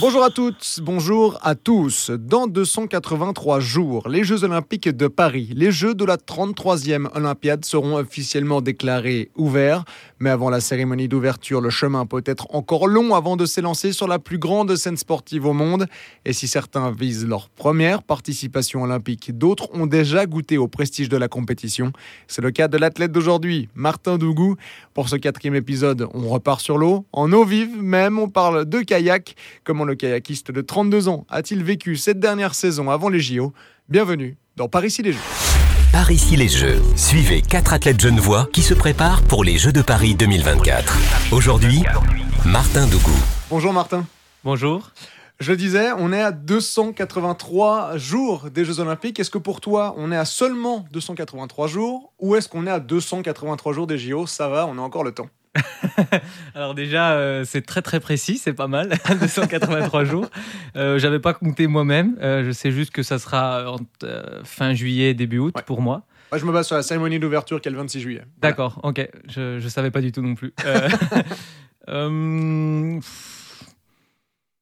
Bonjour à toutes, bonjour à tous. Dans 283 jours, les Jeux Olympiques de Paris, les Jeux de la 33e Olympiade seront officiellement déclarés ouverts. Mais avant la cérémonie d'ouverture, le chemin peut être encore long avant de s'élancer sur la plus grande scène sportive au monde. Et si certains visent leur première participation olympique, d'autres ont déjà goûté au prestige de la compétition. C'est le cas de l'athlète d'aujourd'hui, Martin Dougou. Pour ce quatrième épisode, on repart sur l'eau, en eau vive même, on parle de kayak. Le kayakiste de 32 ans a-t-il vécu cette dernière saison avant les JO Bienvenue dans Paris ici les Jeux. Par ici les Jeux. Suivez quatre athlètes genevois qui se préparent pour les Jeux de Paris 2024. Aujourd'hui, Martin Dougou. Bonjour Martin. Bonjour. Je le disais, on est à 283 jours des Jeux Olympiques. Est-ce que pour toi, on est à seulement 283 jours ou est-ce qu'on est à 283 jours des JO Ça va, on a encore le temps. Alors déjà, euh, c'est très très précis, c'est pas mal, 283 jours. Euh, J'avais pas compté moi-même, euh, je sais juste que ça sera euh, fin juillet, début août Ouais. pour moi. Moi, je me base sur la cérémonie d'ouverture qui est le 26 juillet. Voilà. D'accord, ok, je, je savais pas du tout non plus.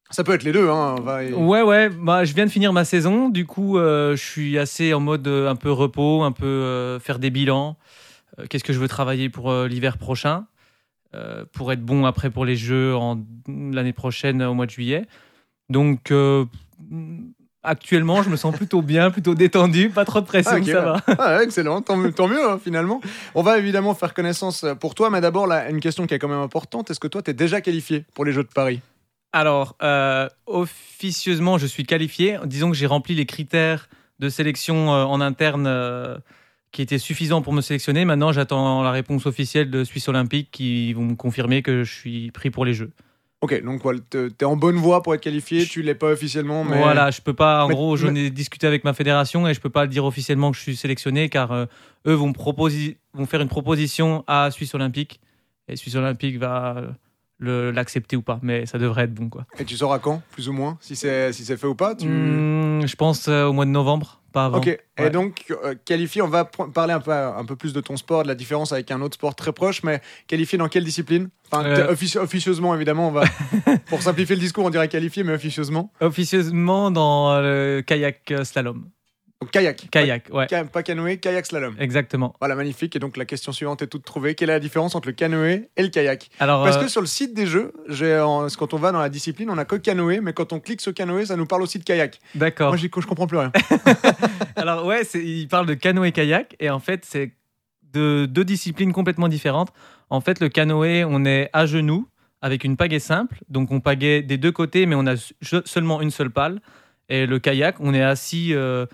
Ça peut être les deux. Hein. ouais, ouais, bah, je viens de finir ma saison, du coup, euh, je suis assez en mode euh, un peu repos, un peu euh, faire des bilans. Qu'est-ce que je veux travailler pour l'hiver prochain? Euh, pour être bon après pour les Jeux l'année prochaine au mois de juillet. Donc euh, actuellement, je me sens plutôt bien, plutôt détendu, pas trop de pression, Ah, ça ouais. va. Ah, excellent, tant mieux, tant mieux hein, finalement. On va évidemment faire connaissance pour toi, mais d'abord, là, une question qui est quand même importante. Est-ce que toi, tu es déjà qualifié pour les Jeux de Paris? Alors, euh, officieusement, je suis qualifié. Disons que j'ai rempli les critères de sélection euh, en interne euh, qui étaient suffisants pour me sélectionner. Maintenant, j'attends la réponse officielle de Suisse Olympique qui vont me confirmer que je suis pris pour les Jeux. Ok, donc voilà, tu es en bonne voie pour être qualifié, tu l'es pas officiellement, mais... Voilà, je peux pas. En Mais- gros, je mais- n'ai discuté avec ma fédération et je peux pas le dire officiellement que je suis sélectionné car euh, eux vont, me proposer, vont faire une proposition à Suisse Olympique et Suisse Olympique va euh, l'accepter ou pas. Mais ça devrait être bon, quoi. Et tu sauras quand, plus ou moins, si c'est si fait ou pas tu... Hmm, je pense euh, au mois de novembre, pas avant. Ok, et donc euh, qualifié, on va parler un peu, un peu plus de ton sport, de la différence avec un autre sport très proche, mais qualifié dans quelle discipline? Enfin, Euh. officieusement évidemment, on va, pour simplifier le discours, on dirait qualifié, mais officieusement. Officieusement dans le kayak euh, slalom. Donc kayak. Kayak, ouais, Ka- pas canoë, kayak slalom. exactement. Voilà, magnifique. Et donc la question suivante est toute trouvée. Quelle est la différence entre le canoë et le kayak Alors, Parce euh, que sur le site des jeux, en- quand on va dans la discipline, on a que canoë, mais quand on clique sur canoë, ça nous parle aussi de kayak. d'accord. Moi, je comprends plus rien. Alors ouais, il parle de canoë kayak et en fait c'est de deux disciplines complètement différentes. En fait, le canoë, on est à genoux avec une pagaie simple, donc on pagaie des deux côtés, mais on a se- seulement une seule pale. Et le kayak, on est assis, euh,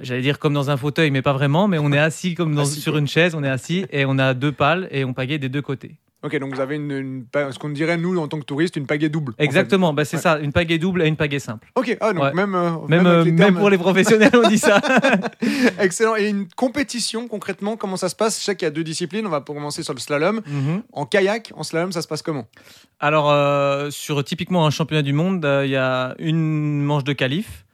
j'allais dire comme dans un fauteuil, mais pas vraiment, mais on est assis comme dans- Assis, sur quoi. une chaise, on est assis et on a deux pales et on pagaie des deux côtés. Ok, donc vous avez une, ce qu'on dirait nous en tant que touristes, une pagaie double. en fait. Exactement, bah, c'est Ouais. ça, une pagaie double et une pagaie simple. Ok, ah, donc Ouais. même, euh, Même, avec euh, même pour les professionnels, on dit ça. Excellent. Et une compétition concrètement, comment ça se passe? Je sais qu'il y a deux disciplines. On va commencer sur le slalom. Mhm. En kayak, en slalom, ça se passe comment? Alors, euh, sur typiquement un championnat du monde, euh, il y a une manche de qualif.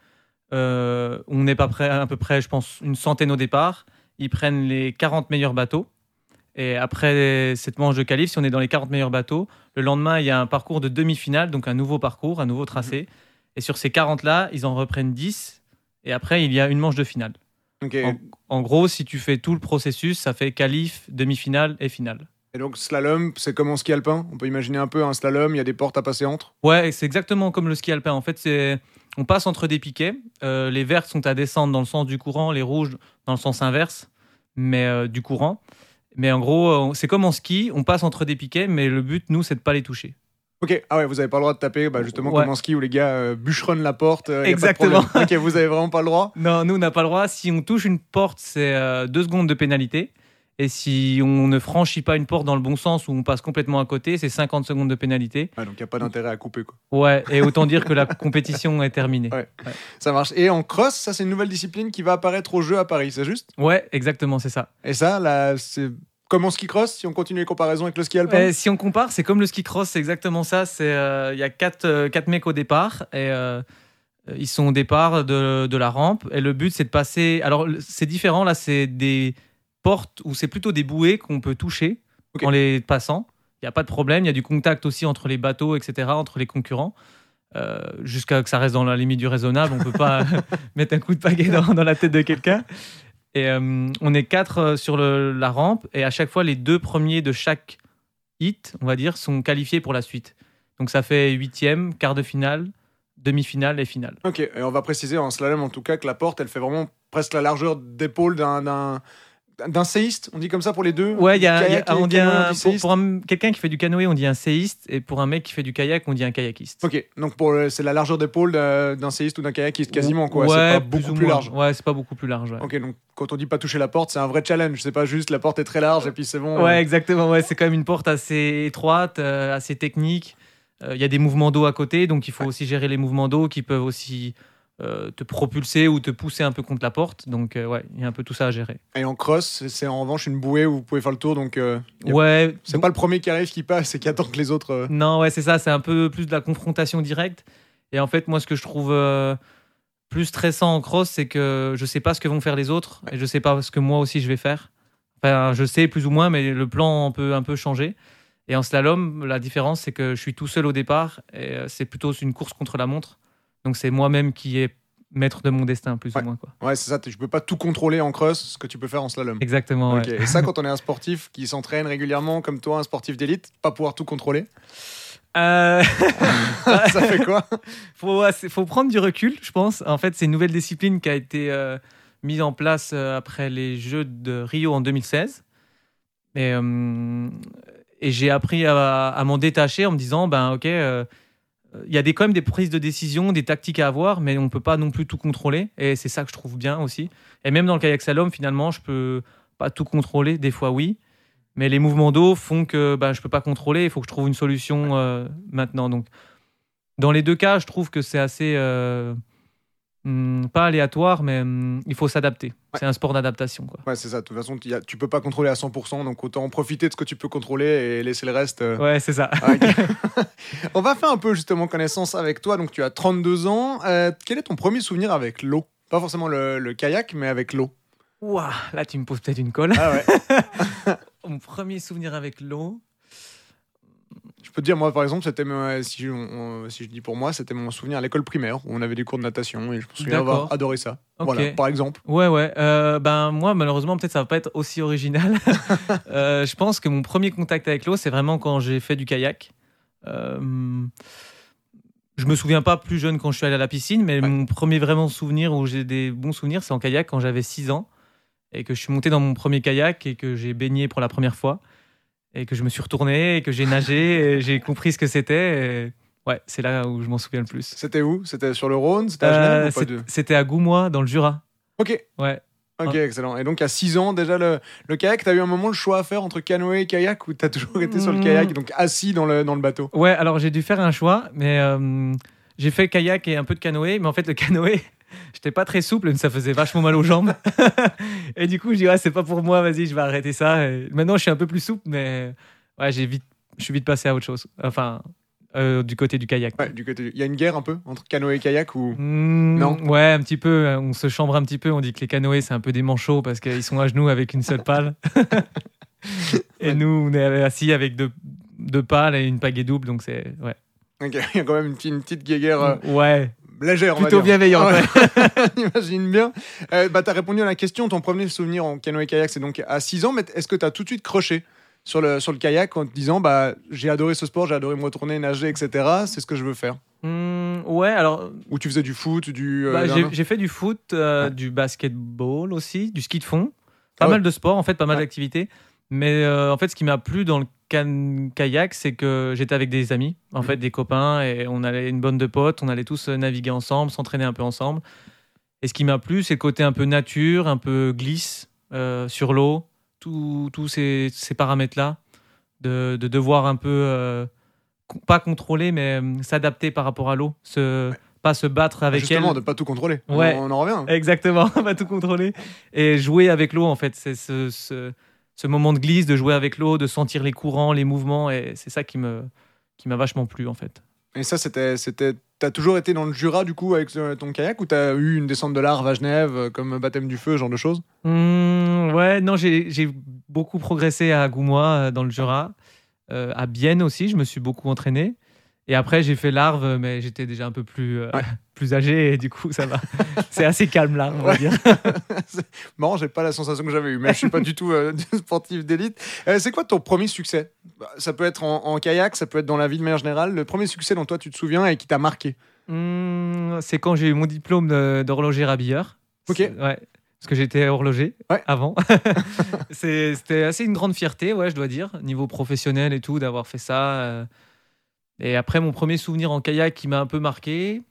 Euh, on n'est pas près, à peu près, je pense, une centaine au départ. Ils prennent les 40 meilleurs bateaux. Et après cette manche de qualif, si on est dans les 40 meilleurs bateaux, le lendemain, il y a un parcours de demi-finale, donc un nouveau parcours, un nouveau tracé. Et sur ces 40-là, ils en reprennent 10. Et après, il y a une manche de finale. En, en gros, si tu fais tout le processus, ça fait qualif, demi-finale et finale. Et donc slalom, c'est comme en ski alpin? On peut imaginer un peu un slalom. Il y a des portes à passer entre? Ouais, c'est exactement comme le ski alpin. En fait, c'est on passe entre des piquets. Euh, les verts sont à descendre dans le sens du courant, les rouges dans le sens inverse, mais euh, du courant. Mais en gros, euh, c'est comme en ski, on passe entre des piquets, mais le but, nous, c'est de pas les toucher. Ok. Ah ouais, vous avez pas le droit de taper. Bah, justement Ouais. comme en ski où les gars euh, bûcheronnent la porte. euh, Exactement. ok, vous avez vraiment pas le droit. Non, nous, on n'a pas le droit. Si on touche une porte, c'est euh, deux secondes de pénalité. Et si on ne franchit pas une porte dans le bon sens ou on passe complètement à côté, c'est 50 secondes de pénalité. Ah, donc il y a pas d'intérêt à couper quoi. Ouais, et autant dire que la compétition est terminée. Ouais. Ça marche. Et en cross, ça c'est une nouvelle discipline qui va apparaître au jeu à Paris, c'est juste? Ouais, exactement, c'est ça. Et ça, là, c'est comme en ski cross, si on continue les comparaisons avec le ski alpin? Euh, si on compare, c'est comme le ski cross, c'est exactement ça. Euh, il y a quatre, euh, quatre mecs au départ et euh, ils sont au départ de, de la rampe et le but c'est de passer. Alors c'est différent là, c'est des portes ou c'est plutôt des bouées qu'on peut toucher en les passant. Il y a pas de problème. Il y a du contact aussi entre les bateaux, etc., entre les concurrents. euh, jusqu'à que ça reste dans la limite du raisonnable. On peut pas mettre un coup de pagaie dans, dans la tête de quelqu'un. Et euh, on est quatre euh, sur le- la rampe et à chaque fois, les deux premiers de chaque hit, on va dire, sont qualifiés pour la suite. Donc ça fait huitième, quart de finale, demi-finale et finale. Ok, et on va préciser en slalom en tout cas que la porte, elle fait vraiment presque la largeur d'épaule d'un- d'un séiste, on dit comme ça pour les deux? Ouais, il y a, y on dit un- pour, séiste? pour un- quelqu'un qui fait du canoë, on dit un séiste, et pour un mec qui fait du kayak, on dit un kayakiste. Ok, donc pour le- c'est la largeur d'épaule d'un séiste ou d'un kayakiste quasiment quoi, Ouais, c'est pas beaucoup ou plus large. Ouais, c'est pas beaucoup plus large. ouais. Ok, donc quand on dit pas toucher la porte, c'est un vrai challenge, c'est pas juste la porte est très large et puis c'est bon. Ouais, euh, exactement. Ouais, c'est quand même une porte assez étroite, euh, assez technique. Euh, Il y a des mouvements d'eau à côté, donc il faut aussi gérer les mouvements d'eau qui peuvent aussi euh, te propulser ou te pousser un peu contre la porte. Donc euh, ouais, il y a un peu tout ça à gérer. Et en cross, c'est en revanche une bouée où vous pouvez faire le tour, donc euh, Ouais. c'est pas le premier qui arrive qui passe, c'est qui attend que les autres. euh, Non, ouais, c'est ça. C'est un peu plus de la confrontation directe. Et en fait, moi, ce que je trouve plus stressant en cross, c'est que je sais pas ce que vont faire les autres et je sais pas ce que moi aussi je vais faire. Enfin, je sais plus ou moins, mais le plan peut un peu changer. Et en slalom, la différence, c'est que je suis tout seul au départ et c'est plutôt une course contre la montre. Donc, c'est moi-même qui est maître de mon destin, plus Ouais. ou moins. Quoi. Ouais, c'est ça, tu peux pas tout contrôler en cross, ce que tu peux faire en slalom. Exactement. ouais. Ok, Et ça, quand on est un sportif qui s'entraîne régulièrement, comme toi, un sportif d'élite, pas pouvoir tout contrôler, Euh, ça fait quoi? Faut, ouais, faut prendre du recul, je pense. En fait, c'est une nouvelle discipline qui a été euh, mise en place euh, après les Jeux de Rio en 2016. Et, et j'ai appris à, à m'en détacher en me disant, ben ok, il y a des, quand même des prises de décision, des tactiques à avoir, mais on peut pas non plus tout contrôler. Et c'est ça que je trouve bien aussi. Et même dans le kayak slalom, finalement, je peux pas tout contrôler. Des fois, oui. Mais les mouvements d'eau font que ben, je peux pas contrôler. Il faut que je trouve une solution euh, maintenant. Donc, dans les deux cas, je trouve que c'est assez. euh, hum, pas aléatoire, mais hum, il faut s'adapter. C'est un sport d'adaptation. Ouais, c'est ça, de toute façon, a- tu peux pas contrôler à 100%, donc autant en profiter de ce que tu peux contrôler et laisser le reste. euh, Ouais, c'est ça. Ah. On va faire un peu justement connaissance avec toi. Donc tu as 32 ans. Euh, quel est ton premier souvenir avec l'eau? Pas forcément le, le kayak, mais avec l'eau. Ouah, là, tu me poses peut-être une colle. Ah ouais. Mon premier souvenir avec l'eau. Je peux te dire, moi par exemple, c'était mon- si, on- si je dis pour moi, c'était mon souvenir à l'école primaire où on avait des cours de natation et je me souviens avoir adoré ça. Voilà, par exemple. Ouais, ouais. Euh, ben, moi, malheureusement, peut-être ça va pas être aussi original. Euh, je pense que mon premier contact avec l'eau, c'est vraiment quand j'ai fait du kayak. Euh, je me souviens pas plus jeune quand je suis allé à la piscine, mais Ouais. mon premier vraiment souvenir où j'ai des bons souvenirs, c'est en kayak quand j'avais 6 ans et que je suis monté dans mon premier kayak et que j'ai baigné pour la première fois et que je me suis retourné et que j'ai nagé et j'ai compris ce que c'était. et Ouais, c'est là où je m'en souviens le plus. C'était où? C'était sur le Rhône? C'était à Genève Euh. C'était à Goumois, dans le Jura. Ok, Ouais. ok, excellent. Et donc à 6 ans déjà, le, le kayak, t'as eu un moment le choix à faire entre canoë et kayak ou t'as toujours été sur le Hmm. kayak, donc assis dans le, dans le bateau? Ouais, alors j'ai dû faire un choix, mais euh, j'ai fait kayak et un peu de canoë, mais en fait le canoë, j'étais pas très souple, ça faisait vachement mal aux jambes. et du coup, je dis ouais, c'est pas pour moi, vas-y, je vais arrêter ça. Et maintenant, je suis un peu plus souple, mais ouais, j'ai vite, je suis vite passé à autre chose. Enfin, euh, du côté du kayak. Ouais, du côté. du- Il y a une guerre un peu entre canoë et kayak ou Hmm, Non. Ouais, un petit peu. On se chambre un petit peu. On dit que les canoës, c'est un peu des manchots parce qu'ils sont à genoux avec une seule pale. et Ouais. nous, on est assis avec deux, deux pales et une pagaie double. Donc, c'est. Ouais. Ok, Il y a quand même une, petite- une petite guéguerre euh, ouais. Légère, on Plutôt va dire. bienveillante. Ouais. J'imagine bien. Euh, bah, tu as répondu à la question. Ton premier souvenir en canoë-kayak, c'est donc à 6 ans. Mais est-ce que tu as tout de suite croché sur le, sur le kayak en te disant bah, j'ai adoré ce sport, j'ai adoré me retourner, nager, etc. C'est ce que je veux faire? Hmm, ouais, alors Ou tu faisais du foot, du. euh, bah, j'ai fait du foot, euh, Ouais. du basketball aussi, du ski de fond. Pas Ah ouais. mal de sports, en fait, pas mal d'activités. Mais euh, en fait, ce qui m'a plu dans le can- kayak, c'est que j'étais avec des amis, en Mhm. fait, des copains, et on allait une bonne de potes, on allait tous euh, naviguer ensemble, s'entraîner un peu ensemble. Et ce qui m'a plu, c'est le côté un peu nature, un peu glisse euh, sur l'eau, tous ces, ces paramètres-là, de, de devoir un peu, euh, pas contrôler, mais euh, s'adapter par rapport à l'eau, se, pas se battre avec Justement, elle. de pas tout contrôler. Ouais. On, on en revient. Exactement, on va tout contrôler. Et jouer avec l'eau, en fait, c'est ce, ce, ce moment de glisse, de jouer avec l'eau, de sentir les courants, les mouvements, et c'est ça qui me qui m'a vachement plu, en fait. Et ça, c'était. c'était... T'as toujours été dans le Jura, du coup, avec euh, ton kayak Ou t'as eu une descente de l'Arve à Genève, euh, comme baptême du feu, ce genre de choses? Mmh, ouais, non, j'ai j'ai beaucoup progressé à Goumois, euh, dans le Jura. Euh, à Bienne aussi, je me suis beaucoup entraîné. Et après, j'ai fait larve, mais j'étais déjà un peu plus, euh, Ouais. plus âgé et du coup, ça va. C'est assez calme là, on va Ouais. dire. C'est marrant, j'ai pas la sensation que j'avais eue, mais je suis pas du tout euh, sportif d'élite. Euh, c'est quoi ton premier succès? Bah, Ça peut être en, en kayak, ça peut être dans la vie de manière générale. Le premier succès dont toi tu te souviens et qui t'a marqué? Hmm, c'est quand j'ai eu mon diplôme d'horloger rabilleur. Ok. Ouais. Parce que j'étais horloger Ouais. avant. C'était assez une grande fierté, ouais, je dois dire, niveau professionnel et tout, d'avoir fait ça. Et après, mon premier souvenir en kayak qui m'a un peu marqué,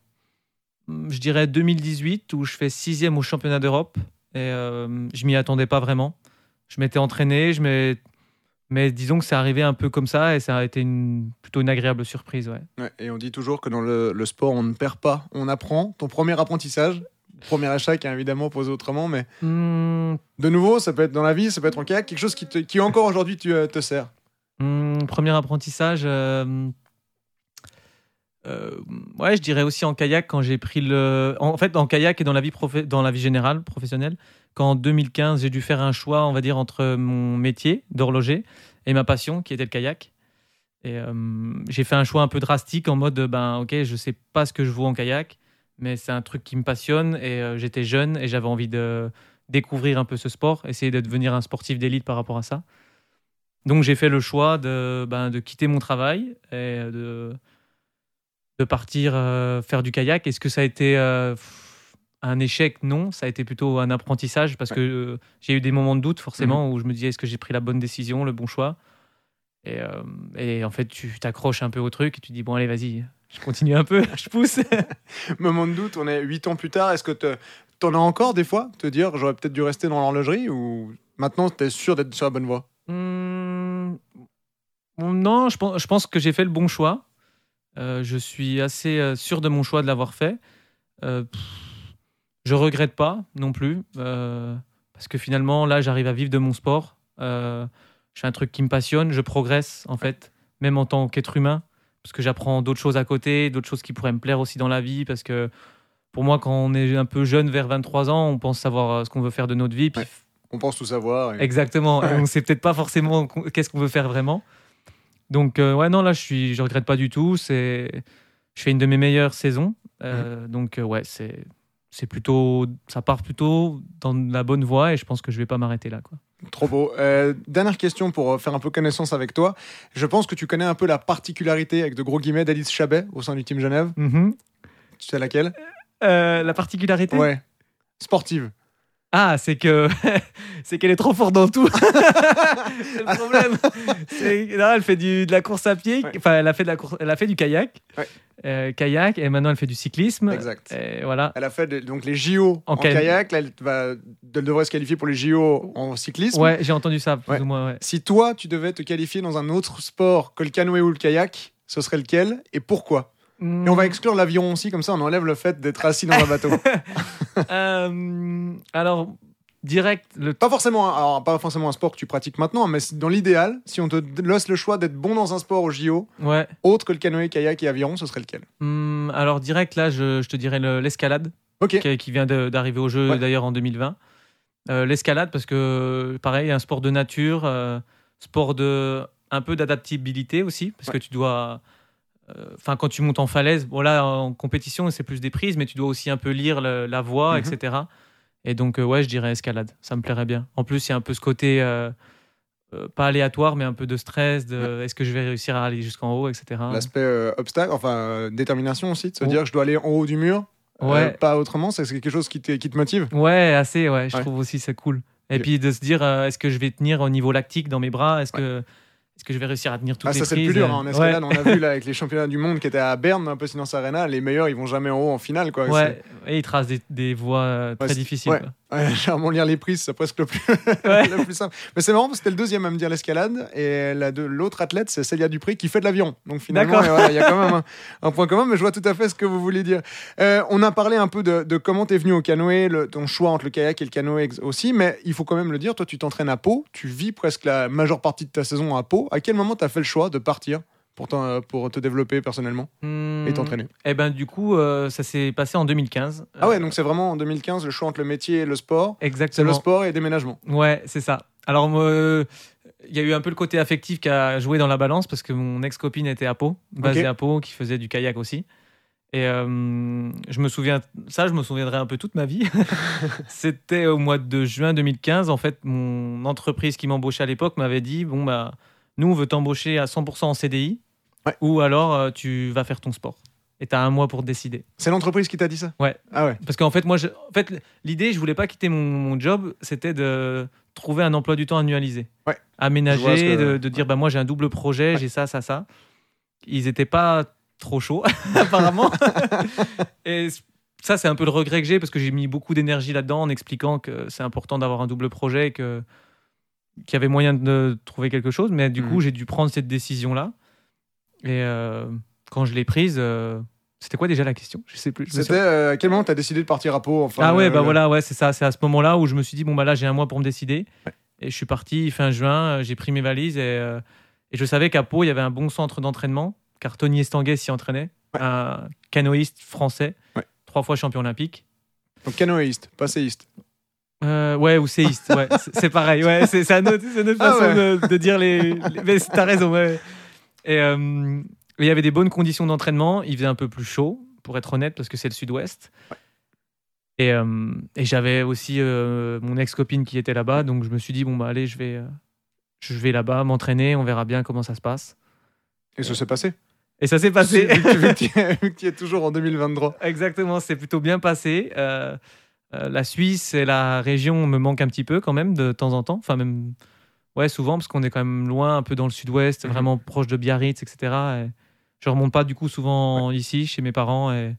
hmm, je dirais 2018, où je fais sixième au championnat d'Europe. Et euh, je m'y attendais pas vraiment. Je m'étais entraîné, je m'ai- mais disons que c'est arrivé un peu comme ça et ça a été une, plutôt une agréable surprise. Ouais. Ouais, et on dit toujours que dans le, le sport, on ne perd pas, on apprend. Ton premier apprentissage, premier achat qui est évidemment posé autrement, mais Hmm, de nouveau, ça peut être dans la vie, ça peut être en kayak, quelque chose qui, te- qui encore aujourd'hui tu, euh, te sert. Premier apprentissage. euh, euh, ouais, je dirais aussi en kayak quand j'ai pris le. En fait, en kayak et dans la vie, dans la vie générale, professionnelle, quand en 2015 j'ai dû faire un choix, on va dire, entre mon métier d'horloger et ma passion qui était le kayak. Et euh, j'ai fait un choix un peu drastique en mode ben ok, je sais pas ce que je vaux en kayak, mais c'est un truc qui me passionne et euh, j'étais jeune et j'avais envie de découvrir un peu ce sport, essayer de devenir un sportif d'élite par rapport à ça. Donc j'ai fait le choix de, ben, de quitter mon travail et de, de partir euh, faire du kayak. Est-ce que ça a été euh, un échec? Non, ça a été plutôt un apprentissage parce que euh, j'ai eu des moments de doute forcément où je me disais est-ce que j'ai pris la bonne décision, le bon choix? Et, et en fait tu t'accroches un peu au truc et tu dis bon allez vas-y, je continue un peu, je pousse. Moment de doute, on est 8 ans plus tard, est-ce que te- t'en as encore des fois? Te dire, j'aurais peut-être dû rester dans l'horlogerie ou maintenant tu es sûr d'être sur la bonne voie? Hmm, non, je pense, je pense que j'ai fait le bon choix. Euh, je suis assez euh, sûr de mon choix de l'avoir fait. Euh, pff, je regrette pas non plus, euh, parce que finalement, là, j'arrive à vivre de mon sport. Je fais un truc qui me passionne, je progresse en fait, même en tant qu'être humain, parce que j'apprends d'autres choses à côté, d'autres choses qui pourraient me plaire aussi dans la vie, parce que pour moi, quand on est un peu jeune, vers 23 ans, on pense savoir ce qu'on veut faire de notre vie, puis Ouais. On pense tout savoir. et- Exactement. Et on sait peut-être pas forcément qu'est-ce qu'on veut faire vraiment. Donc euh, ouais non là je suis je regrette pas du tout. C'est je fais une de mes meilleures saisons. Euh, Donc euh, ouais c'est c'est plutôt ça part plutôt dans la bonne voie et je pense que je vais pas m'arrêter là quoi. Trop beau. Euh, dernière question pour faire un peu connaissance avec toi. Je pense que tu connais un peu la particularité, avec de gros guillemets, d'Alice Chabet au sein du Team Genève. Tu sais laquelle? Euh, la particularité? Ouais. Sportive. Ah c'est que c'est qu'elle est trop forte dans tout. c'est le problème. Elle fait du, de la course à pied. Ouais. Enfin elle a fait de la course elle a fait du kayak. Ouais. Euh, kayak et maintenant elle fait du cyclisme. Exact. Et voilà. Elle a fait donc les JO en, En kayak. Là, elle, va, elle devrait se qualifier pour les JO en cyclisme. Ouais, j'ai entendu ça, plus Ouais. ou moins. Ouais. Si toi, tu devais te qualifier dans un autre sport que le canoë ou le kayak, ce serait lequel et pourquoi? Et on va exclure l'avion aussi, comme ça on enlève le fait d'être assis dans un bateau. Euh, alors, direct, le pas, forcément, alors, pas forcément un sport que tu pratiques maintenant, mais dans l'idéal, si on te laisse le choix d'être bon dans un sport au JO, ouais. autre que le canoë, kayak et aviron, ce serait lequel? Hum, alors, direct, là, je, je te dirais le- l'escalade, qui, qui vient d'arriver au jeu Ouais. d'ailleurs en 2020. Euh, l'escalade, parce que, pareil, un sport de nature, euh, sport de un peu d'adaptabilité aussi, parce Ouais. que tu dois. Euh, Enfin, quand tu montes en falaise, bon là, en compétition, c'est plus des prises, mais tu dois aussi un peu lire le- la voie, Mhm. etc. Et donc, euh, ouais, je dirais escalade. Ça me plairait bien. En plus, il y a un peu ce côté, euh, euh, pas aléatoire, mais un peu de stress, de est-ce que je vais réussir à aller jusqu'en haut, etc. L'aspect euh, obstacle, enfin détermination aussi, de se Oh. dire je dois aller en haut du mur, Ouais. pas autrement, c'est quelque chose qui te, qui te motive? Ouais, assez, ouais, je Ouais. trouve aussi c'est cool. Et puis de se dire, est-ce que je vais tenir au niveau lactique dans mes bras? Est-ce que, est que je vais réussir à tenir toutes Ah, les ça c'est le plus dur hein, en euh, escalade. On a vu là avec les championnats du monde qui étaient à Berne, un peu Silence Arena, les meilleurs ils vont jamais en haut en finale quoi. Ouais, et ils tracent des, des voies euh, très difficiles. ouais. Ouais, Généralement lire les prises c'est presque le plus, Ouais. le plus simple. Mais c'est marrant parce que c'était le deuxième à me dire l'escalade et la l'autre athlète c'est Célia Dupré qui fait de l'aviron. Donc finalement voilà, il y a quand même un, un point commun, mais je vois tout à fait ce que vous voulez dire. Euh, on a parlé un peu de, de comment t'es venu au canoë, le- ton choix entre le kayak et le canoë aussi, mais il faut quand même le dire, toi tu t'entraînes à Pau, tu vis presque la majeure partie de ta saison à Pau. À quel moment t'as fait le choix de partir? Pour, t'en- pour te développer personnellement et Hmm, t'entraîner Eh ben du coup, euh, ça s'est passé en 2015. Ah ouais, Euh, donc c'est vraiment en 2015 le choix entre le métier et le sport. C'est exactement. le sport et déménagement. Ouais, c'est ça. Alors euh, il y a eu un peu le côté affectif qui a joué dans la balance parce que mon ex-copine était à Pau, basée Ok. à Pau, qui faisait du kayak aussi. Et euh, je me souviens, ça, je me souviendrai un peu toute ma vie. C'était au mois de juin 2015. En fait, mon entreprise qui m'embauchait à l'époque m'avait dit Bon, bah, nous, on veut t'embaucher à 100% en CDI Ouais. ou alors euh, tu vas faire ton sport. Et tu as un mois pour décider. C'est l'entreprise qui t'a dit ça? Ouais. Ah ouais. Parce qu'en fait, moi, je- en fait, l'idée, je voulais pas quitter mon, mon job, c'était de trouver un emploi du temps annualisé. Ouais. Aménager, que- de, de dire, bah, moi, j'ai un double projet, Ouais. j'ai ça, ça, ça. Ils étaient pas trop chauds, apparemment. Et ça, c'est un peu le regret que j'ai parce que j'ai mis beaucoup d'énergie là-dedans en expliquant que c'est important d'avoir un double projet et que qu'il y avait moyen de trouver quelque chose. Mais du Mhm. coup, j'ai dû prendre cette décision-là. Et euh, quand je l'ai prise, euh, c'était quoi déjà la question? Je sais plus. C'était euh, à quel moment t'as décidé de partir à Pau enfin, ah ouais, euh, bah le- voilà, ouais, c'est ça. C'est à ce moment-là où je me suis dit, bon, bah là, j'ai un mois pour me décider. Et je suis parti fin juin, euh, j'ai pris mes valises et, euh, et je savais qu'à Pau, il y avait un bon centre d'entraînement, car Tony Estanguet s'y entraînait, Ouais. un canoïste français, Ouais. trois fois champion olympique. Donc canoïste, pas séiste. Euh, ouais, ou séiste, ouais, c'est- pareil, ouais, c'est c'est un autre- c'est une autre Ah façon de dire les. les- mais t'as raison, ouais. Et euh, il y avait des bonnes conditions d'entraînement, il faisait un peu plus chaud, pour être honnête, parce que c'est le sud-ouest. Et, euh, et j'avais aussi euh, mon ex-copine qui était là-bas, donc je me suis dit, bon, bah allez, je vais, euh, je vais là-bas m'entraîner, on verra bien comment ça se passe. Et ça s'est passé. Et ça s'est passé. Vu que tu- es toujours en 2023. Exactement, c'est plutôt bien passé. La Suisse et la région me manquent un petit peu quand même de temps en temps. Enfin, même, ouais, souvent, parce qu'on est quand même loin, un peu dans le sud-ouest, Mhm. vraiment proche de Biarritz, etc. Et je remonte pas du coup souvent ici, chez mes parents et,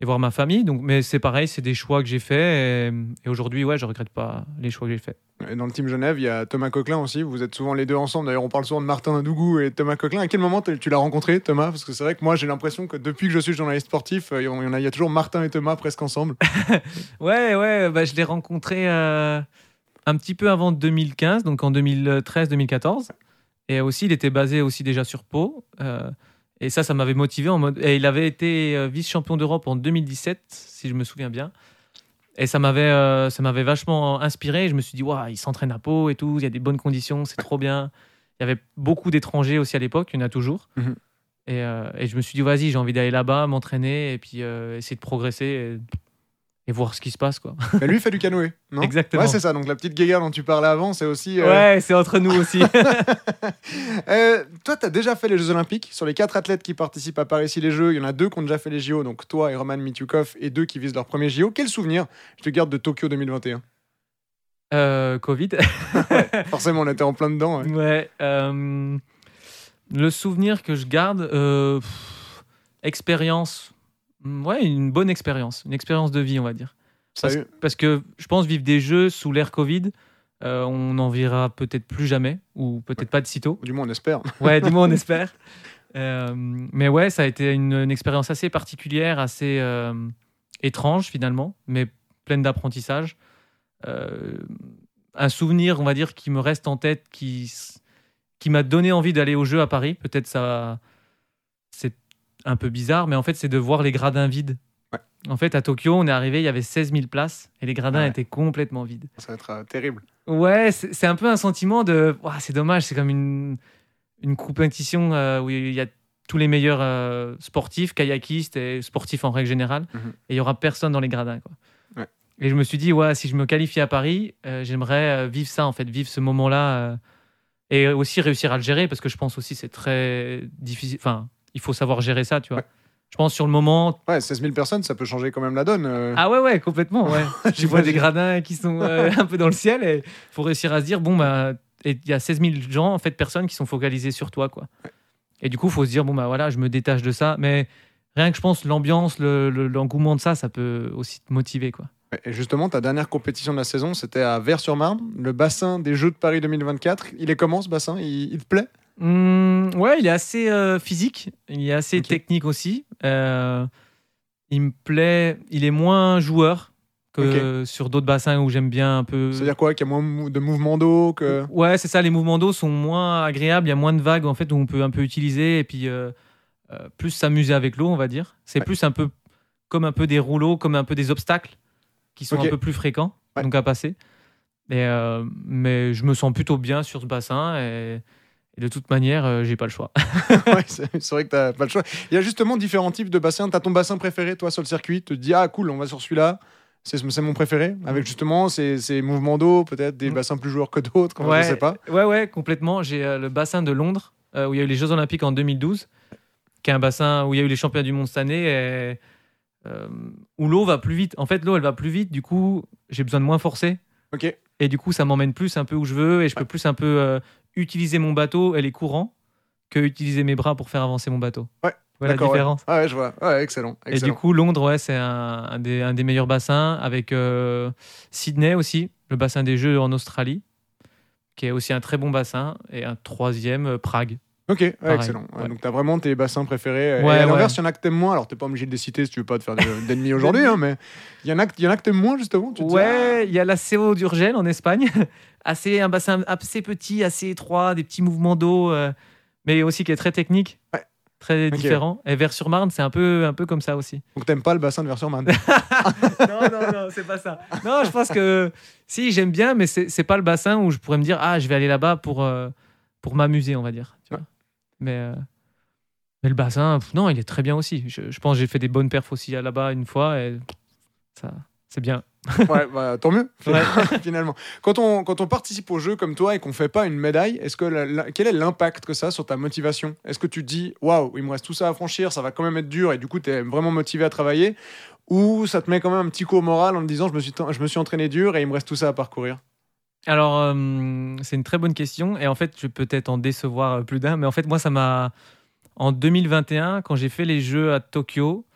et voir ma famille. Donc, mais c'est pareil, c'est des choix que j'ai faits. Et, et aujourd'hui, ouais, je regrette pas les choix que j'ai faits. Et dans le team Genève, il y a Thomas Coquelin aussi. Vous êtes souvent les deux ensemble. D'ailleurs, on parle souvent de Martin Dougou et Thomas Coquelin. À quel moment tu l'as rencontré, Thomas? Parce que c'est vrai que moi, j'ai l'impression que depuis que je suis journaliste sportif, euh, il y, en a, il y a toujours Martin et Thomas presque ensemble. Ouais, ouais, bah, je l'ai rencontré euh, un petit peu avant 2015, donc en 2013-2014. Et aussi, il était basé aussi déjà sur Pau. euh, et ça, ça m'avait motivé. En mode... Et il avait été euh, vice-champion d'Europe en 2017, si je me souviens bien. Et ça m'avait, euh, ça m'avait vachement inspiré. Je me suis dit, waouh, il s'entraîne à Pau et tout, il y a des bonnes conditions, c'est trop bien. Il y avait beaucoup d'étrangers aussi à l'époque, il y en a toujours. Mhm. et, euh, et je me suis dit, vas-y, j'ai envie d'aller là-bas, m'entraîner et puis essayer de progresser et, et voir ce qui se passe. quoi. Mais lui, fait du canoë, non? Exactement. Ouais, c'est ça. Donc la petite guéguerre dont tu parlais avant, c'est aussi. euh, Ouais, c'est entre nous aussi. Euh, toi, tu as déjà fait les Jeux Olympiques. Sur les quatre athlètes qui participent à Paris ici les Jeux, il y en a deux qui ont déjà fait les JO, donc toi et Roman Mitukov, et deux qui visent leur premier JO. Quel souvenir je te garde de Tokyo 2021 Euh, Covid. Forcément, on était en plein dedans. ouais. Ouais. euh, le souvenir que je garde, pff, expérience. Mm, Ouais, une bonne expérience. Une expérience de vie, on va dire. Parce, que je pense vivre des jeux sous l'ère Covid, euh, on n'en verra peut-être plus jamais, ou peut-être pas de sitôt. Du moins, on espère. Ouais, du moins on espère. Euh, mais ouais, ça a été une, une expérience assez particulière, assez euh, étrange finalement, mais pleine d'apprentissage. Un souvenir, on va dire, qui me reste en tête, qui, qui m'a donné envie d'aller au jeu à Paris. Peut-être ça, un peu bizarre, mais en fait, c'est de voir les gradins vides. Ouais. En fait, à Tokyo, on est arrivé, il y avait 16 000 places et les gradins Ouais. étaient complètement vides. Ça va être euh, terrible. Ouais, c'est un peu un sentiment de. C'est dommage, c'est comme une, une compétition euh, où il y a tous les meilleurs euh, sportifs, kayakistes et sportifs en règle générale, Mhm. et il y aura personne dans les gradins. Quoi. Ouais. Et je me suis dit, ouais, si je me qualifie à Paris, j'aimerais vivre ça, en fait, vivre ce moment-là, et aussi réussir à le gérer, parce que je pense aussi c'est très difficile. Enfin, il faut savoir gérer ça, tu vois. Ouais. Je pense sur le moment, Ouais, 16 000 personnes, ça peut changer quand même la donne. euh. ah ouais, ouais, complètement, ouais. tu vois des gradins qui sont euh, un peu dans le ciel et faut réussir à se dire, bon, bah, il y a 16 000 gens, en fait, personnes qui sont focalisées sur toi, quoi. Et du coup, faut se dire, bon, bah voilà, je me détache de ça. Mais rien que je pense, l'ambiance, le- le- l'engouement de ça, ça peut aussi te motiver, quoi. Et justement, ta dernière compétition de la saison, c'était à Vers-sur-Marne, le bassin des Jeux de Paris 2024. Il est comment ce bassin? Il, il te plaît? Hum, ouais, il est assez euh, physique, il est assez technique aussi. Euh, il me plaît, il est moins joueur que sur d'autres bassins où j'aime bien un peu. C'est-à-dire quoi Qu'il y a moins de mouvements d'eau que... Ouais, c'est ça, les mouvements d'eau sont moins agréables, il y a moins de vagues en fait où on peut un peu utiliser et puis euh, plus s'amuser avec l'eau, on va dire. C'est Ouais. plus un peu comme un peu des rouleaux, comme un peu des obstacles qui sont un peu plus fréquents Ouais. donc à passer. Et, mais je me sens plutôt bien sur ce bassin et, et de toute manière, euh, j'ai pas le choix. Ouais, c'est vrai que t'as pas le choix. Il y a justement différents types de bassins. T'as ton bassin préféré, toi, sur le circuit. Tu te dis, ah cool, on va sur celui-là. C'est mon préféré. Avec justement ces, ces mouvements d'eau, peut-être des Mm. bassins plus joueurs que d'autres. ouais, Je sais pas. Ouais, ouais, complètement. J'ai euh, le bassin de Londres euh, où il y a eu les Jeux Olympiques en 2012, qui est un bassin où il y a eu les championnats du monde cette année et euh, où l'eau va plus vite. En fait, l'eau elle va plus vite. Du coup, j'ai besoin de moins forcer. Ok. Et du coup, ça m'emmène plus un peu où je veux et je peux plus un peu euh, utiliser mon bateau et les courants que utiliser mes bras pour faire avancer mon bateau. Ouais, Voilà la ouais. différence. Ah ouais, je vois. Ouais, excellent. Et du coup, Londres, ouais, c'est un, un des, un des meilleurs bassins avec euh, Sydney aussi, le bassin des Jeux en Australie, qui est aussi un très bon bassin, et un troisième, euh, Prague. Ok, ouais, excellent. Ouais, ouais. Donc, tu as vraiment tes bassins préférés. Ouais, et à l'inverse, ouais. il y en a que t'aimes moins. Alors, t'es pas obligé de les citer si tu veux pas te faire de- d'ennemis aujourd'hui, hein, mais il y en a y en a que t'aimes moins, justement. Tu dis, ah, Ouais, il y a la CO d'Urgel en Espagne, assez, un bassin assez petit, assez étroit, des petits mouvements d'eau, euh, mais aussi qui est très technique. Ouais. Très différent. Et Vers-sur-Marne, c'est un peu, un peu comme ça aussi. donc t'aimes pas le bassin de Vers-sur-Marne. non, non, non, c'est pas ça. Non, je pense que si, j'aime bien, mais c'est c'est pas le bassin où je pourrais me dire, ah, je vais aller là-bas pour, euh, pour m'amuser, on va dire. Tu vois. Mais, euh, mais le bassin, pff, non, il est très bien aussi. Je, je pense que j'ai fait des bonnes perfs aussi là-bas une fois et ça, c'est bien. ouais, bah, tant mieux, Ouais. finalement. Quand on, quand on participe au jeu comme toi et qu'on fait pas une médaille, est-ce que la- la- quel est l'impact que ça a sur ta motivation? Est-ce que tu te dis, waouh, il me reste tout ça à franchir, ça va quand même être dur et du coup, tu es vraiment motivé à travailler? Ou ça te met quand même un petit coup au moral en te disant, je me suis, je me suis entraîné dur et il me reste tout ça à parcourir? Alors, euh, c'est une très bonne question. Et en fait, je vais peut-être en décevoir euh, plus d'un. Mais en fait, moi, ça m'a. En 2021, quand j'ai fait les Jeux à Tokyo,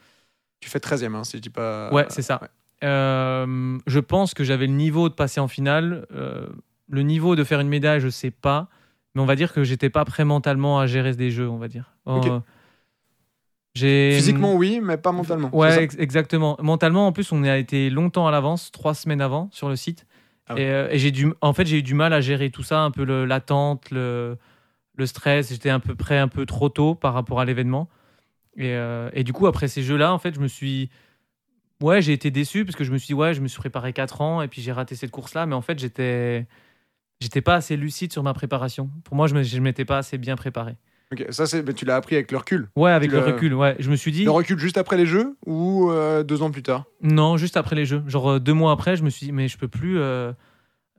Tu fais 13e, hein, si je dis pas. Ouais, c'est ça. ouais. euh, je pense que j'avais le niveau de passer en finale. euh, le niveau de faire une médaille, je sais pas. Mais on va dire que j'étais pas prêt mentalement à gérer des jeux, on va dire. Physiquement, oui, mais pas mentalement. Ouais, ex- exactement. Mentalement, en plus, on a été longtemps à l'avance, trois semaines avant sur le site. Ah ouais. Et, euh, et j'ai dû, en fait, j'ai eu du mal à gérer tout ça, un peu le- l'attente, le, le stress. J'étais un peu près un peu trop tôt par rapport à l'événement. Et, euh, et du coup, après ces jeux-là, en fait, je me suis. Ouais, j'ai été déçu parce que je me suis dit, ouais, je me suis préparé 4 ans et puis j'ai raté cette course-là. Mais en fait, j'étais. J'étais pas assez lucide sur ma préparation. Pour moi, je je m'étais pas assez bien préparé. Ok, ça, c'est, mais tu l'as appris avec le recul. Ouais, avec Tu le l'as- recul, ouais. Je me suis dit. Le recul juste après les jeux ou euh, deux ans plus tard? Non, juste après les jeux. Genre euh, deux mois après, je me suis dit, mais je peux plus. euh,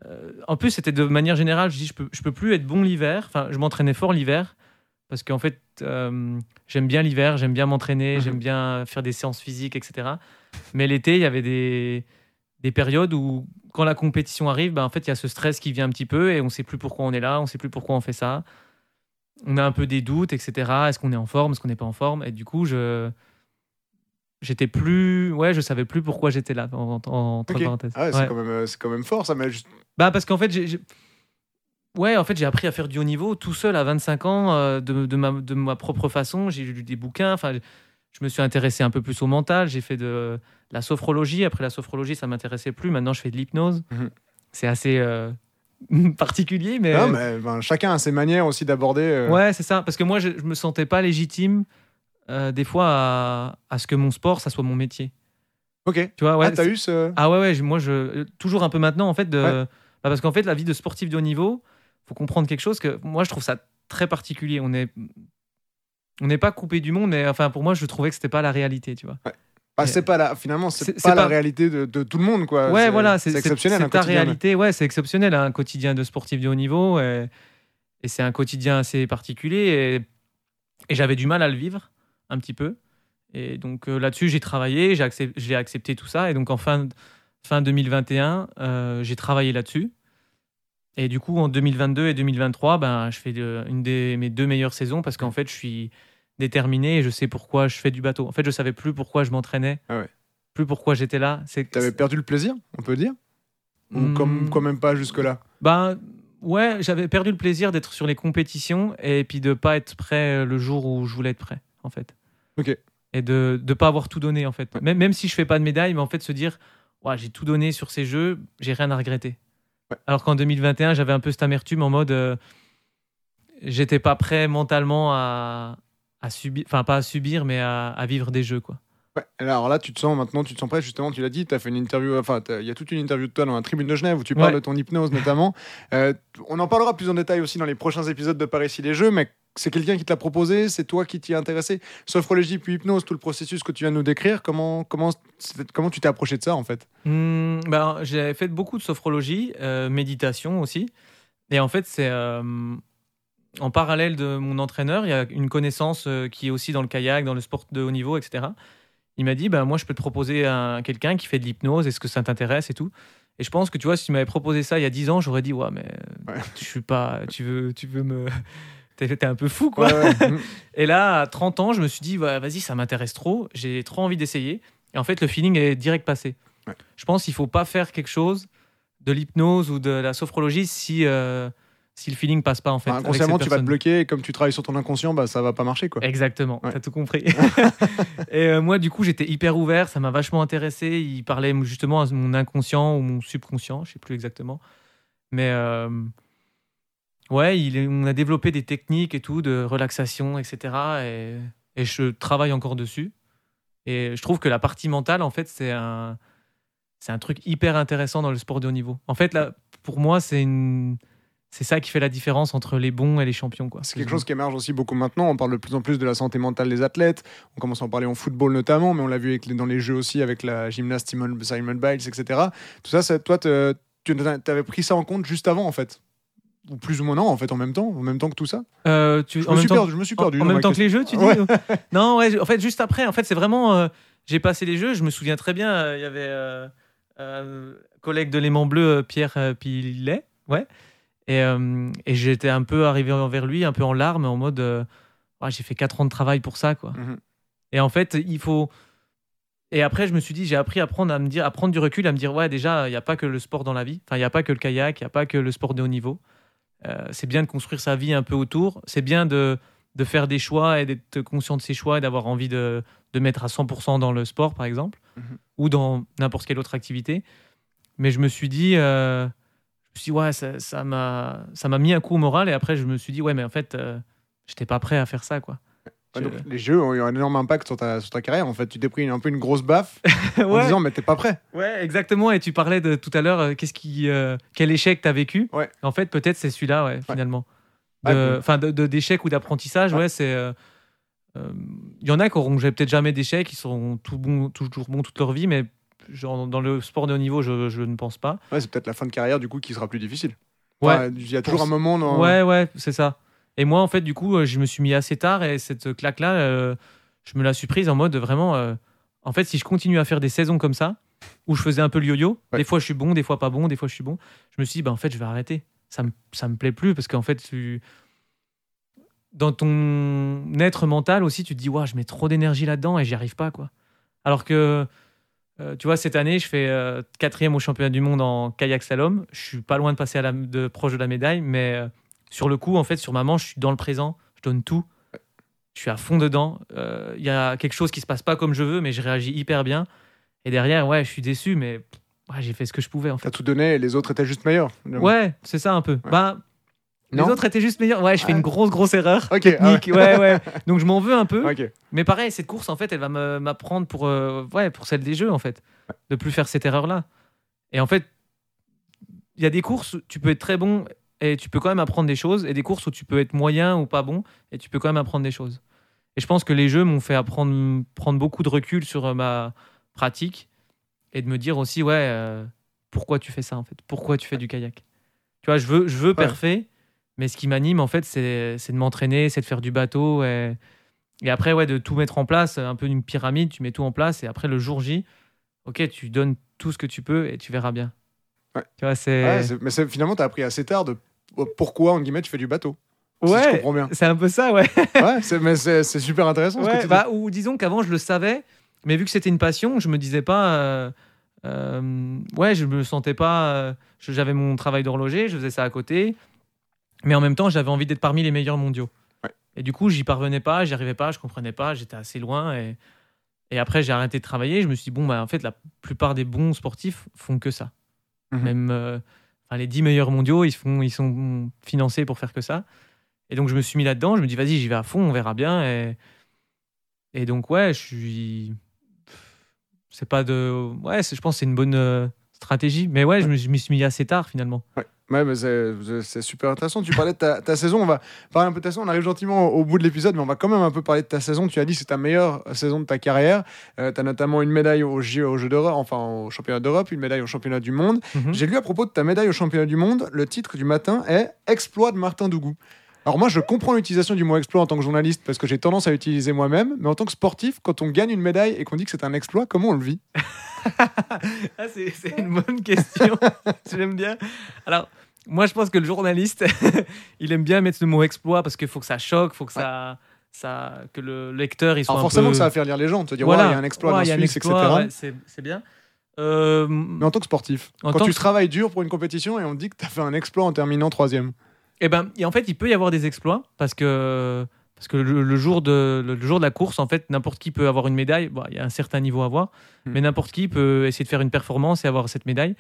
euh, En plus, c'était de manière générale, je dis, je peux, je peux plus être bon l'hiver. Enfin, je m'entraînais fort l'hiver parce qu'en fait, euh, j'aime bien l'hiver, j'aime bien m'entraîner, Mhm. j'aime bien faire des séances physiques, etc. Mais l'été, il y avait des, des périodes où, quand la compétition arrive, ben, en fait, il y a ce stress qui vient un petit peu et on sait plus pourquoi on est là, on sait plus pourquoi on fait ça. On a un peu des doutes, etc. Est-ce qu'on est en forme, est-ce qu'on n'est pas en forme? Et du coup, je j'étais plus ouais je savais plus pourquoi j'étais là en, en- entre Ok. parenthèses Ah Ouais. c'est, quand même, euh, c'est quand même fort, ça. Mais juste... bah parce qu'en fait j'ai j'ai- ouais en fait j'ai appris à faire du haut niveau tout seul à 25 ans euh, de, de ma, de ma propre façon j'ai lu des bouquins enfin je me suis intéressé un peu plus au mental j'ai fait de la sophrologie après la sophrologie ça m'intéressait plus maintenant je fais de l'hypnose Mhm. c'est assez euh, particulier mais, Non, mais ben, chacun a ses manières aussi d'aborder. euh, Ouais, c'est ça. Parce que moi, je, je me sentais pas légitime, euh, des fois, à, à ce que mon sport, ça soit mon métier. Ok. Tu vois, ouais. ah, t'as eu ce. Ah ouais, ouais, moi, je, toujours un peu maintenant, en fait, de, Ouais. bah, parce qu'en fait, la vie de sportif de haut niveau, faut comprendre quelque chose que moi, je trouve ça très particulier. On est, on n'est pas coupé du monde, mais enfin, pour moi, je trouvais que c'était pas la réalité, tu vois. Ah, c'est pas la... Finalement, c'est, pas, la réalité de, de tout le monde, quoi. ouais, C'est- voilà, c'est, exceptionnel. C'est ta réalité, ouais, c'est exceptionnel, hein, un quotidien de sportif de haut niveau, et, et c'est un quotidien assez particulier, et, et j'avais du mal à le vivre un petit peu. Et donc euh, là-dessus, j'ai travaillé, j'ai accepté, tout ça, et donc en fin, fin 2021, euh, j'ai travaillé là-dessus. Et du coup, en 2022 et 2023, ben, je fais de- une des mes deux meilleures saisons parce qu'en fait, je suis déterminé et je sais pourquoi je fais du bateau. En fait, je savais plus pourquoi je m'entraînais, Ah ouais. plus pourquoi j'étais là. C'est T'avais perdu le plaisir, on peut dire? Ou Hmm. comme, quand même pas jusque-là? Ben ouais, j'avais perdu le plaisir d'être sur les compétitions et puis de pas être prêt le jour où je voulais être prêt, en fait. Ok. Et de ne pas avoir tout donné, en fait. Ouais. Même, même si je fais pas de médaille, mais en fait se dire, ouais, j'ai tout donné sur ces jeux, j'ai rien à regretter. Ouais. Alors qu'en 2021, j'avais un peu cette amertume en mode, euh, j'étais pas prêt mentalement à, à subir, enfin pas à subir, mais à, à vivre des jeux, quoi. Ouais, alors là, tu te sens maintenant, tu te sens prêt. Justement, tu l'as dit, tu as fait une interview, enfin, il y a toute une interview de toi dans la tribune de Genève où tu parles Ouais. de ton hypnose notamment. Euh, on en parlera plus en détail aussi dans les prochains épisodes de Paris ici les Jeux, mais c'est quelqu'un qui te l'a proposé, c'est toi qui t'y es intéressé. Sophrologie puis hypnose, tout le processus que tu viens de nous décrire, comment, comment, comment tu t'es approché de ça en fait? Hmm, ben, j'ai fait beaucoup de sophrologie, euh, méditation aussi. Et en fait, c'est euh, en parallèle de mon entraîneur, il y a une connaissance euh, qui est aussi dans le kayak, dans le sport de haut niveau, etc. Il m'a dit, ben, moi, je peux te proposer un, quelqu'un qui fait de l'hypnose, est-ce que ça t'intéresse et tout. Et je pense que tu vois, si tu m'avais proposé ça il y a 10 ans, j'aurais dit, ouais, mais Ouais. je suis pas, tu veux, tu veux me. T'es t'es un peu fou, quoi. Ouais, ouais. Et là, à 30 ans, je me suis dit, ouais, vas-y, ça m'intéresse trop, j'ai trop envie d'essayer. Et en fait, le feeling est direct passé. Je pense qu'il faut pas faire quelque chose de l'hypnose ou de la sophrologie si, euh, si le feeling passe pas, en fait. Avec inconsciemment, tu vas te bloquer et comme tu travailles sur ton inconscient, bah, ça va pas marcher quoi. Exactement, Ouais. t'as tout compris. et euh, moi, du coup, j'étais hyper ouvert, ça m'a vachement intéressé. Il parlait justement à mon inconscient ou mon subconscient, je sais plus exactement. Mais euh, ouais, il on a développé des techniques et tout de relaxation, etc. Et, et je travaille encore dessus. Et je trouve que la partie mentale, en fait, c'est un, c'est un truc hyper intéressant dans le sport de haut niveau. En fait, là, pour moi, c'est une. C'est ça qui fait la différence entre les bons et les champions. quoi. C'est quelque chose qui émerge aussi beaucoup maintenant. On parle de plus en plus de la santé mentale des athlètes. On commence à en parler en football notamment, mais on l'a vu avec dans les jeux aussi avec la gymnaste Simon Biles, etc. Tout ça, ça- toi, tu avais pris ça en compte juste avant en fait? Ou plus ou moins non en fait en même temps, en même temps que tout ça? Euh, tu, Je en me même suis temps- perdu. Je me suis En, perdu. en même temps que les jeux, tu dis Ouais. Non, ouais, en fait, juste après, en fait, c'est vraiment. euh, j'ai passé les jeux, je me souviens très bien, euh, il y avait un collègue de l'aimant bleu, Pierre Pilet, ouais. Et, euh, et j'étais un peu arrivé vers lui, un peu en larmes, en mode euh, j'ai fait 4 ans de travail pour ça, quoi. Mhm. Et en fait, il faut. Et après, je me suis dit, j'ai appris à prendre, à me dire, à prendre du recul, à me dire, ouais, déjà, il n'y a pas que le sport dans la vie. Enfin, il n'y a pas que le kayak, il n'y a pas que le sport de haut niveau. Euh, c'est bien de construire sa vie un peu autour. C'est bien de, de faire des choix et d'être conscient de ses choix et d'avoir envie de, de mettre à 100% dans le sport, par exemple, Mhm. ou dans n'importe quelle autre activité. Mais je me suis dit, me suis dit, ouais, ça m'a ça m'a mis un coup au moral. Et après, je me suis dit, ouais, mais en fait, euh, j'étais pas prêt à faire ça, quoi. Ouais, Je- donc, les jeux ont eu un énorme impact sur ta, sur ta carrière. En fait, tu t'es pris un peu une grosse baffe en disant mais t'es pas prêt. Ouais, exactement. Et tu parlais de tout à l'heure, euh, qu'est-ce qui, euh, quel échec t'as vécu Ouais. En fait, peut-être c'est celui-là, ouais, finalement. De- puis- Enfin, de, de- d'échec ou d'apprentissage, Ouais. ouais, c'est. euh, Il y en a qui auront peut-être jamais d'échec, qui seront tout bons, toujours bons toute leur vie, mais genre, dans le sport de haut niveau, je, je ne pense pas. Ouais, c'est peut-être la fin de carrière du coup qui sera plus difficile. Ouais. Il y a toujours un moment dans. Ouais, ouais, c'est ça. Et moi, en fait, du coup, euh, je me suis mis assez tard et cette claque-là, euh, je me la suis prise en mode vraiment. euh, en fait, si je continue à faire des saisons comme ça, où je faisais un peu le yo-yo, Ouais. des fois je suis bon, des fois pas bon, des fois je suis bon, je me suis dit, bah, en fait, je vais arrêter. Ça me, ça me plaît plus parce qu'en fait, tu... dans ton être mental aussi, tu te dis, ouais, je mets trop d'énergie là-dedans et j'y arrive pas, quoi. Alors que. Euh, tu vois, cette année, je fais euh, quatrième au championnat du monde en kayak slalom. Je suis pas loin de passer à la, de, proche de la médaille, mais euh, sur le coup, en fait, sur ma manche, je suis dans le présent, je donne tout. Je suis à fond dedans. Il y a quelque chose qui se passe pas comme je veux, mais je réagis hyper bien. Et derrière, ouais, je suis déçu, mais ouais, j'ai fait ce que je pouvais en fait. T'as tout donné et les autres étaient juste meilleurs. Ouais, c'est ça un peu. Bah, Non les autres étaient juste meilleurs. Ouais, je fais Ah. une grosse, grosse erreur. Ok. ah ouais. Ouais, ouais. Donc je m'en veux un peu. Mais pareil, cette course, en fait, elle va me- m'apprendre pour, euh, ouais, pour celle des jeux, en fait. De plus faire cette erreur-là. Et en fait, il y a des courses où tu peux être très bon et tu peux quand même apprendre des choses, et des courses où tu peux être moyen ou pas bon et tu peux quand même apprendre des choses. Et je pense que les jeux m'ont fait apprendre prendre beaucoup de recul sur euh, ma pratique et de me dire aussi, ouais, euh, pourquoi tu fais ça, en fait? Pourquoi tu fais du kayak? Tu vois, je veux, je veux parfait, mais ce qui m'anime, en fait, c'est de m'entraîner, c'est de faire du bateau et. Et après, ouais, de tout mettre en place, un peu une pyramide, tu mets tout en place, et après, le jour J, ok, tu donnes tout ce que tu peux et tu verras bien. Ouais. Tu vois. Ouais, mais finalement, t'as appris assez tard de pourquoi, en guillemets, tu fais du bateau. si je Ouais, comprends bien. c'est un peu ça, ouais. ouais, c'est- mais c'est super intéressant. ce que tu bah, ou disons qu'avant, je le savais, mais vu que c'était une passion, je me disais pas. euh, euh, ouais, je me sentais pas. euh, J'avais mon travail d'horloger, je faisais ça à côté, mais en même temps, j'avais envie d'être parmi les meilleurs mondiaux. Ouais. Et du coup, j'y parvenais pas, j'y arrivais pas, je comprenais pas, j'étais assez loin. Et, et après, j'ai arrêté de travailler. Je me suis dit, bon, bah, en fait, la plupart des bons sportifs font que ça. Mhm. Même euh, enfin, les 10 meilleurs mondiaux, ils, font, ils sont financés pour faire que ça. Et donc, je me suis mis là-dedans. Je me dis, vas-y, j'y vais à fond, on verra bien. Et, et donc, ouais, je suis. c'est pas de. Ouais, je pense que c'est une bonne euh, stratégie. Mais ouais, je me je m'y suis mis assez tard finalement. Ouais, mais c'est super intéressant. Tu parlais de ta, ta saison. On va parler un peu de ta saison. On arrive gentiment au, au bout de l'épisode, mais on va quand même un peu parler de ta saison. Tu as dit que c'est ta meilleure saison de ta carrière. tu as notamment une médaille aux Jeux d'Europe, enfin au championnat d'Europe, une médaille au championnat du monde. Mhm. J'ai lu à propos de ta médaille au championnat du monde, le titre du matin est Exploit de Martin Dougou. Alors moi, je comprends l'utilisation du mot exploit en tant que journaliste parce que j'ai tendance à l'utiliser moi-même, mais en tant que sportif, quand on gagne une médaille et qu'on dit que c'est un exploit, comment on le vit? Ah, c'est une bonne question. J'aime bien. Alors, moi, je pense que le journaliste, il aime bien mettre le mot exploit parce qu'il faut que ça choque, faut que ça, ça, que le lecteur il soit Alors un forcément peu- que ça va faire lire les gens, te dire Voilà. ouais, il y a un exploit Ouais, dans un Suisse, exploit, etc. ouais, c'est bien. Euh, Mais en tant que sportif, En quand tu que- travailles dur pour une compétition et on te dit que tu as fait un exploit en terminant troisième. Eh ben, et en fait, il peut y avoir des exploits parce que parce que le, le jour de le, jour de la course, en fait, n'importe qui peut avoir une médaille. Bon, il y a un certain niveau à avoir, Hmm. mais n'importe qui peut essayer de faire une performance et avoir cette médaille.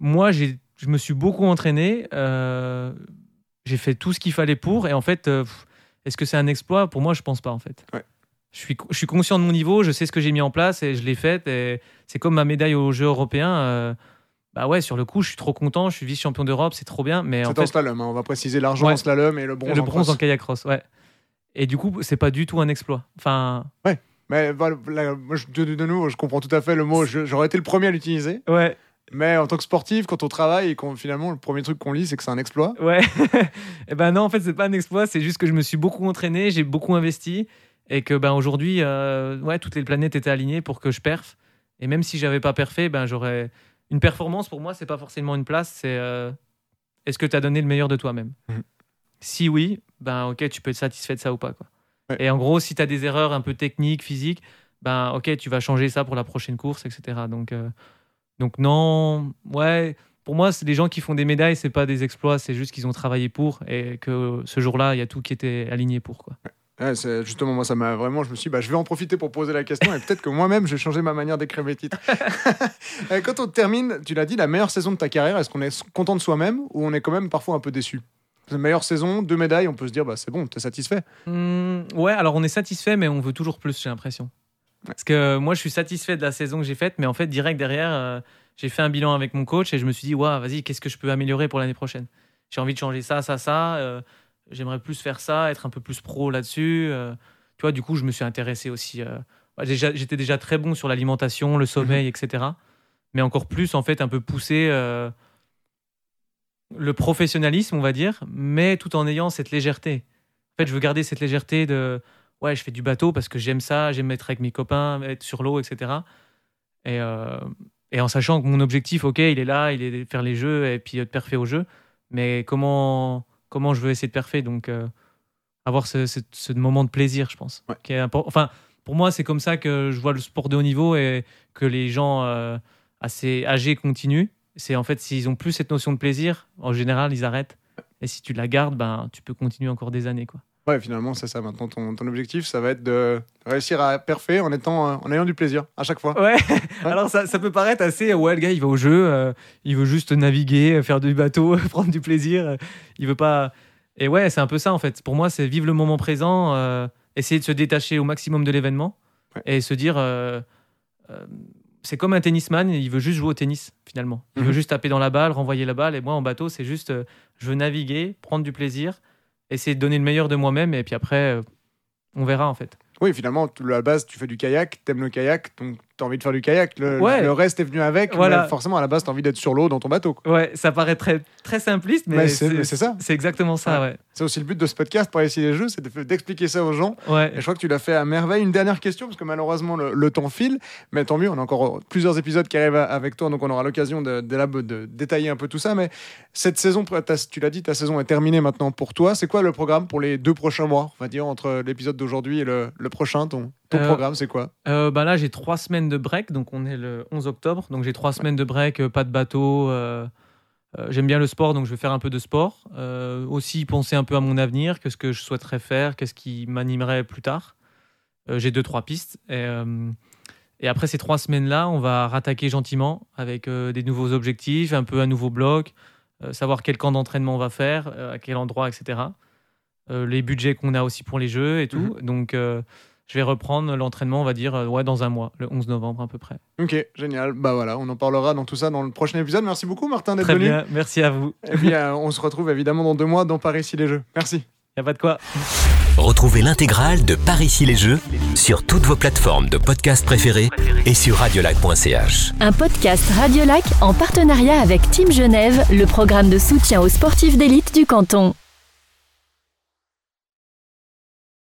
Moi, j'ai je me suis beaucoup entraîné. euh, j'ai fait tout ce qu'il fallait pour, et en fait, euh, est-ce que c'est un exploit? Pour moi, je pense pas en fait. Ouais. Je suis, je suis conscient de mon niveau, je sais ce que j'ai mis en place et je l'ai fait. Et c'est comme ma médaille aux Jeux européens. euh, bah ouais, sur le coup, je suis trop content. Je suis vice-champion d'Europe, c'est trop bien. Mais en C'est en fait, slalom, hein, on va préciser l'argent Ouais. en slalom et le bronze le en bronze cross. en kayak cross, ouais. Et du coup, c'est pas du tout un exploit. Enfin, Mais là, moi, je- de, de nouveau, je comprends tout à fait le mot. J'aurais été le premier à l'utiliser. ouais, Mais en tant que sportif, quand on travaille et qu'on finalement, le premier truc qu'on lit, c'est que c'est un exploit. ouais. et ben non, en fait, c'est pas un exploit. C'est juste que je me suis beaucoup entraîné, j'ai beaucoup investi, et que ben aujourd'hui, euh, ouais, toutes les planètes étaient alignées pour que je perfe. Et même si j'avais pas perfé, ben j'aurais une performance. Pour moi, c'est pas forcément une place. C'est euh, est-ce que tu as donné le meilleur de toi-même? Mhm. Si oui, ben ok, tu peux être satisfait de ça ou pas quoi. Ouais. Et en gros, si tu as des erreurs un peu techniques, physiques, ben ok, tu vas changer ça pour la prochaine course, etc. Donc, euh, donc non, ouais. Pour moi, c'est les gens qui font des médailles, c'est pas des exploits, c'est juste qu'ils ont travaillé pour et que ce jour-là, il y a tout qui était aligné pour quoi. Ouais, justement, moi, ça m'a vraiment. Je me suis dit, bah, je vais en profiter pour poser la question et peut-être que moi-même, j'ai changé ma manière d'écrire mes titres. Euh, Quand on termine, tu l'as dit, la meilleure saison de ta carrière, est-ce qu'on est content de soi-même ou on est quand même parfois un peu déçu? La meilleure saison, deux médailles, on peut se dire, bah, c'est bon, t'es satisfait. Hmm, ouais, alors on est satisfait, mais on veut toujours plus, j'ai l'impression. Parce que moi, je suis satisfait de la saison que j'ai faite, mais en fait, direct derrière, euh, j'ai fait un bilan avec mon coach et je me suis dit, ouais, vas-y, qu'est-ce que je peux améliorer pour l'année prochaine? J'ai envie de changer ça, ça, ça. euh, J'aimerais plus faire ça, être un peu plus pro là-dessus. euh, tu vois, du coup, je me suis intéressé aussi. euh, déjà- J'étais déjà très bon sur l'alimentation, le sommeil, etc. Mais encore plus, en fait, un peu poussé euh, le professionnalisme, on va dire, mais tout en ayant cette légèreté. En fait, je veux garder cette légèreté de ouais, je fais du bateau parce que j'aime ça, j'aime être avec mes copains, être sur l'eau, etc. Et, euh, et en sachant que mon objectif, ok, il est là, il est de faire les jeux et puis de perfer au jeu, mais comment, comment je veux essayer de perfer Donc, euh, avoir ce, ce- ce moment de plaisir, je pense. Ouais. qui est impor- Enfin, pour moi, c'est comme ça que je vois le sport de haut niveau et que les gens euh, assez âgés continuent. C'est en fait, s'ils ont plus cette notion de plaisir, en général, ils arrêtent. Et si tu la gardes, ben, tu peux continuer encore des années. Quoi. Ouais, finalement, c'est ça. Maintenant, ton, ton objectif, ça va être de réussir à perfer en, étant, euh, en ayant du plaisir à chaque fois. Ouais, alors ça, ça peut paraître assez. Ouais, le gars, il va au jeu, euh, il veut juste naviguer, euh, faire du bateau, prendre du plaisir. euh, il veut pas. Et ouais, c'est un peu ça en fait. Pour moi, c'est vivre le moment présent, euh, essayer de se détacher au maximum de l'événement Ouais. et se dire. euh, euh, c'est comme un tennisman, il veut juste jouer au tennis finalement. Il Mhm. veut juste taper dans la balle, renvoyer la balle. Et moi, en bateau, c'est juste. euh, je veux naviguer, prendre du plaisir, essayer de donner le meilleur de moi-même. Et puis après, euh, on verra en fait. Oui, finalement, à la base, tu fais du kayak, t'aimes le kayak, donc t'as envie de faire du kayak. Le, Ouais. le reste est venu avec. Voilà. mais forcément, à la base, t'as envie d'être sur l'eau dans ton bateau. quoi. Ouais, ça paraît très, très simpliste, mais, Mais c'est ça. C'est exactement ça, ouais. C'est aussi le but de ce podcast, pour essayer les jeux, c'est de- d'expliquer ça aux gens. Ouais. Et je crois que tu l'as fait à merveille. Une dernière question, parce que malheureusement, le, le temps file. Mais tant mieux, on a encore plusieurs épisodes qui arrivent avec toi, donc on aura l'occasion de, de, de détailler un peu tout ça. Mais cette saison, tu l'as dit, ta saison est terminée maintenant pour toi. C'est quoi le programme pour les deux prochains mois On va dire entre l'épisode d'aujourd'hui et le, le prochain, ton, ton Euh, programme, c'est quoi? Euh, bah là, j'ai trois semaines de break, donc on est le 11 octobre, donc j'ai trois semaines de break, euh, pas de bateau. J'aime bien le sport, donc je vais faire un peu de sport. Aussi penser un peu à mon avenir, qu'est-ce que je souhaiterais faire, qu'est-ce qui m'animerait plus tard. J'ai deux, trois pistes. Et, et après ces trois semaines-là, on va rattaquer gentiment avec euh, des nouveaux objectifs, un peu un nouveau bloc, euh, savoir quel camp d'entraînement on va faire, euh, à quel endroit, etc. Les budgets qu'on a aussi pour les jeux et tout. Donc, euh, je vais reprendre l'entraînement, on va dire, euh, ouais, dans un mois, le 11 novembre à peu près. Ok, génial. Bah voilà, on en parlera dans tout ça dans le prochain épisode. Merci beaucoup, Martin, d'être Très venu. bien, merci à vous. Et puis, euh, on se retrouve évidemment dans deux mois dans Paris ici les Jeux. Merci. Y a pas de quoi. Retrouvez l'intégrale de Par ici les Jeux sur toutes vos plateformes de podcast préférées et sur radiolac.ch. Un podcast Radiolac en partenariat avec Team Genève, le programme de soutien aux sportifs d'élite du canton.